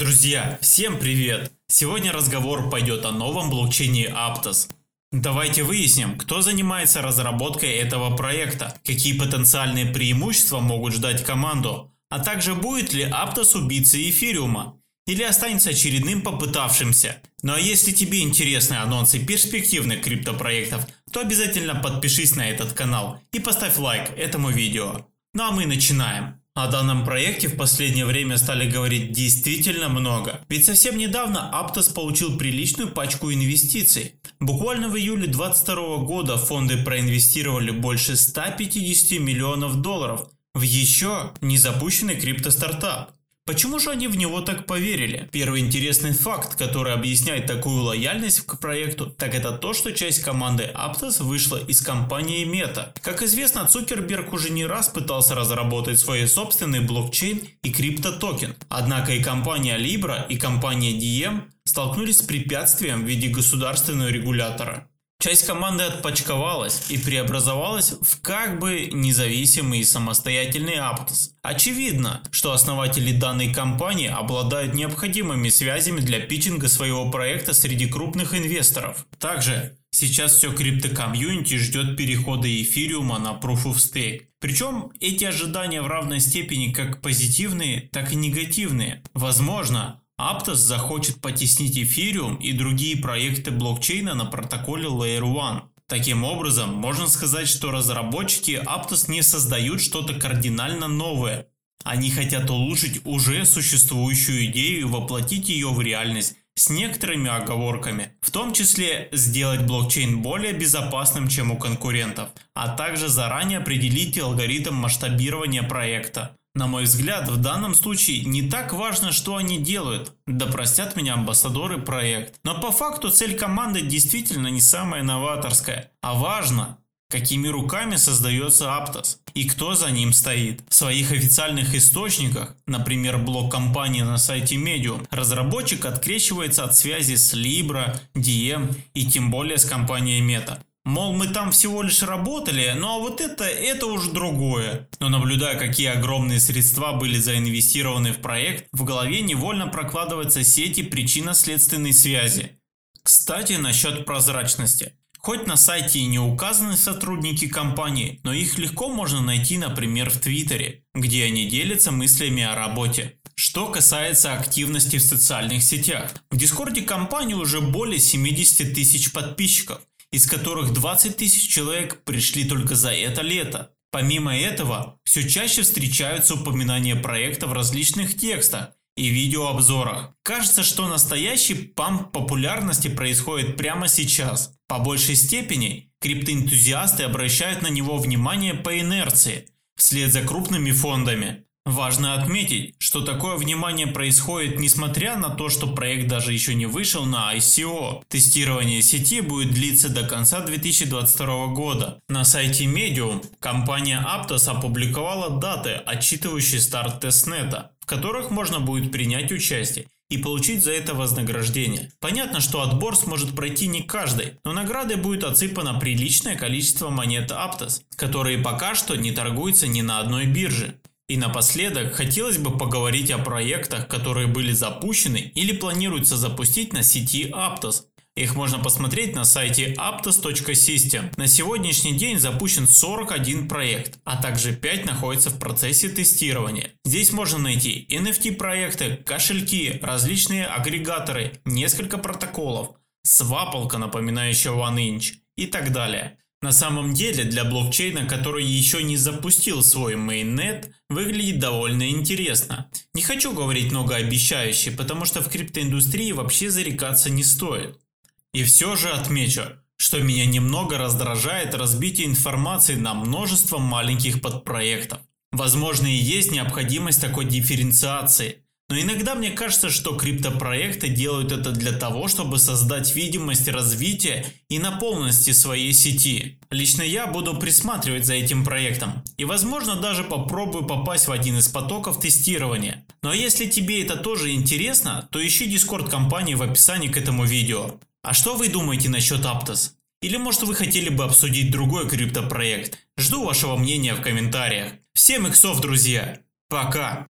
Друзья, всем привет! Сегодня разговор пойдет о новом блокчейне Aptos. Давайте выясним, кто занимается разработкой этого проекта, какие потенциальные преимущества могут ждать команду, а также будет ли Aptos убийцей эфириума или останется очередным попытавшимся. Ну а если тебе интересны анонсы перспективных криптопроектов, то обязательно подпишись на этот канал и поставь лайк этому видео. Ну а мы начинаем. О данном проекте в последнее время стали говорить действительно много. Ведь совсем недавно Aptos получил приличную пачку инвестиций. Буквально в июле 2022 года фонды проинвестировали больше 150 миллионов долларов в еще не запущенный криптостартап. Почему же они в него так поверили? Первый интересный факт, который объясняет такую лояльность к проекту, так это то, что часть команды Aptos вышла из компании Meta. Как известно, Цукерберг уже не раз пытался разработать свой собственный блокчейн и криптотокен. Однако и компания Libra, и компания Diem столкнулись с препятствием в виде государственного регулятора. Часть команды отпочковалась и преобразовалась в как бы независимый и самостоятельный Aptos. Очевидно, что основатели данной компании обладают необходимыми связями для питчинга своего проекта среди крупных инвесторов. Также сейчас все криптокомьюнити ждет перехода эфириума на Proof of Stake. Причем эти ожидания в равной степени как позитивные, так и негативные. Возможно, Aptos захочет потеснить эфириум и другие проекты блокчейна на протоколе Layer 1. Таким образом, можно сказать, что разработчики Aptos не создают что-то кардинально новое. Они хотят улучшить уже существующую идею и воплотить ее в реальность с некоторыми оговорками, в том числе сделать блокчейн более безопасным, чем у конкурентов, а также заранее определить алгоритм масштабирования проекта. На мой взгляд, в данном случае не так важно, что они делают, да простят меня амбассадоры проект. Но по факту цель команды действительно не самая новаторская, а важно, какими руками создается Aptos и кто за ним стоит. В своих официальных источниках, например, блог компании на сайте Medium, разработчик открещивается от связи с Libra, DM и тем более с компанией Meta. Мол, мы там всего лишь работали, ну а вот это, это уже другое. Но наблюдая, какие огромные средства были заинвестированы в проект, в голове невольно прокладываются сети причинно-следственной связи. Кстати, насчет прозрачности. Хоть на сайте и не указаны сотрудники компании, но их легко можно найти, например, в Твиттере, где они делятся мыслями о работе. Что касается активности в социальных сетях. В Дискорде компании уже более 70 тысяч подписчиков из которых 20 тысяч человек пришли только за это лето. Помимо этого, все чаще встречаются упоминания проекта в различных текстах и видеообзорах. Кажется, что настоящий памп популярности происходит прямо сейчас. По большей степени криптоэнтузиасты обращают на него внимание по инерции, вслед за крупными фондами. Важно отметить, что такое внимание происходит несмотря на то, что проект даже еще не вышел на ICO. Тестирование сети будет длиться до конца 2022 года. На сайте Medium компания Aptos опубликовала даты, отчитывающие старт тестнета, в которых можно будет принять участие и получить за это вознаграждение. Понятно, что отбор сможет пройти не каждый, но наградой будет отсыпано приличное количество монет Aptos, которые пока что не торгуются ни на одной бирже. И напоследок хотелось бы поговорить о проектах, которые были запущены или планируется запустить на сети Aptos. Их можно посмотреть на сайте aptos.system. На сегодняшний день запущен 41 проект, а также 5 находятся в процессе тестирования. Здесь можно найти NFT проекты, кошельки, различные агрегаторы, несколько протоколов, свапалка, напоминающая OneInch и так далее. На самом деле для блокчейна, который еще не запустил свой mainnet, выглядит довольно интересно. Не хочу говорить многообещающе, потому что в криптоиндустрии вообще зарекаться не стоит. И все же отмечу, что меня немного раздражает разбитие информации на множество маленьких подпроектов. Возможно и есть необходимость такой дифференциации – но иногда мне кажется, что криптопроекты делают это для того, чтобы создать видимость развития и наполненности своей сети. Лично я буду присматривать за этим проектом и возможно даже попробую попасть в один из потоков тестирования. Но если тебе это тоже интересно, то ищи дискорд компании в описании к этому видео. А что вы думаете насчет Aptos? Или может вы хотели бы обсудить другой криптопроект? Жду вашего мнения в комментариях. Всем иксов, друзья! Пока!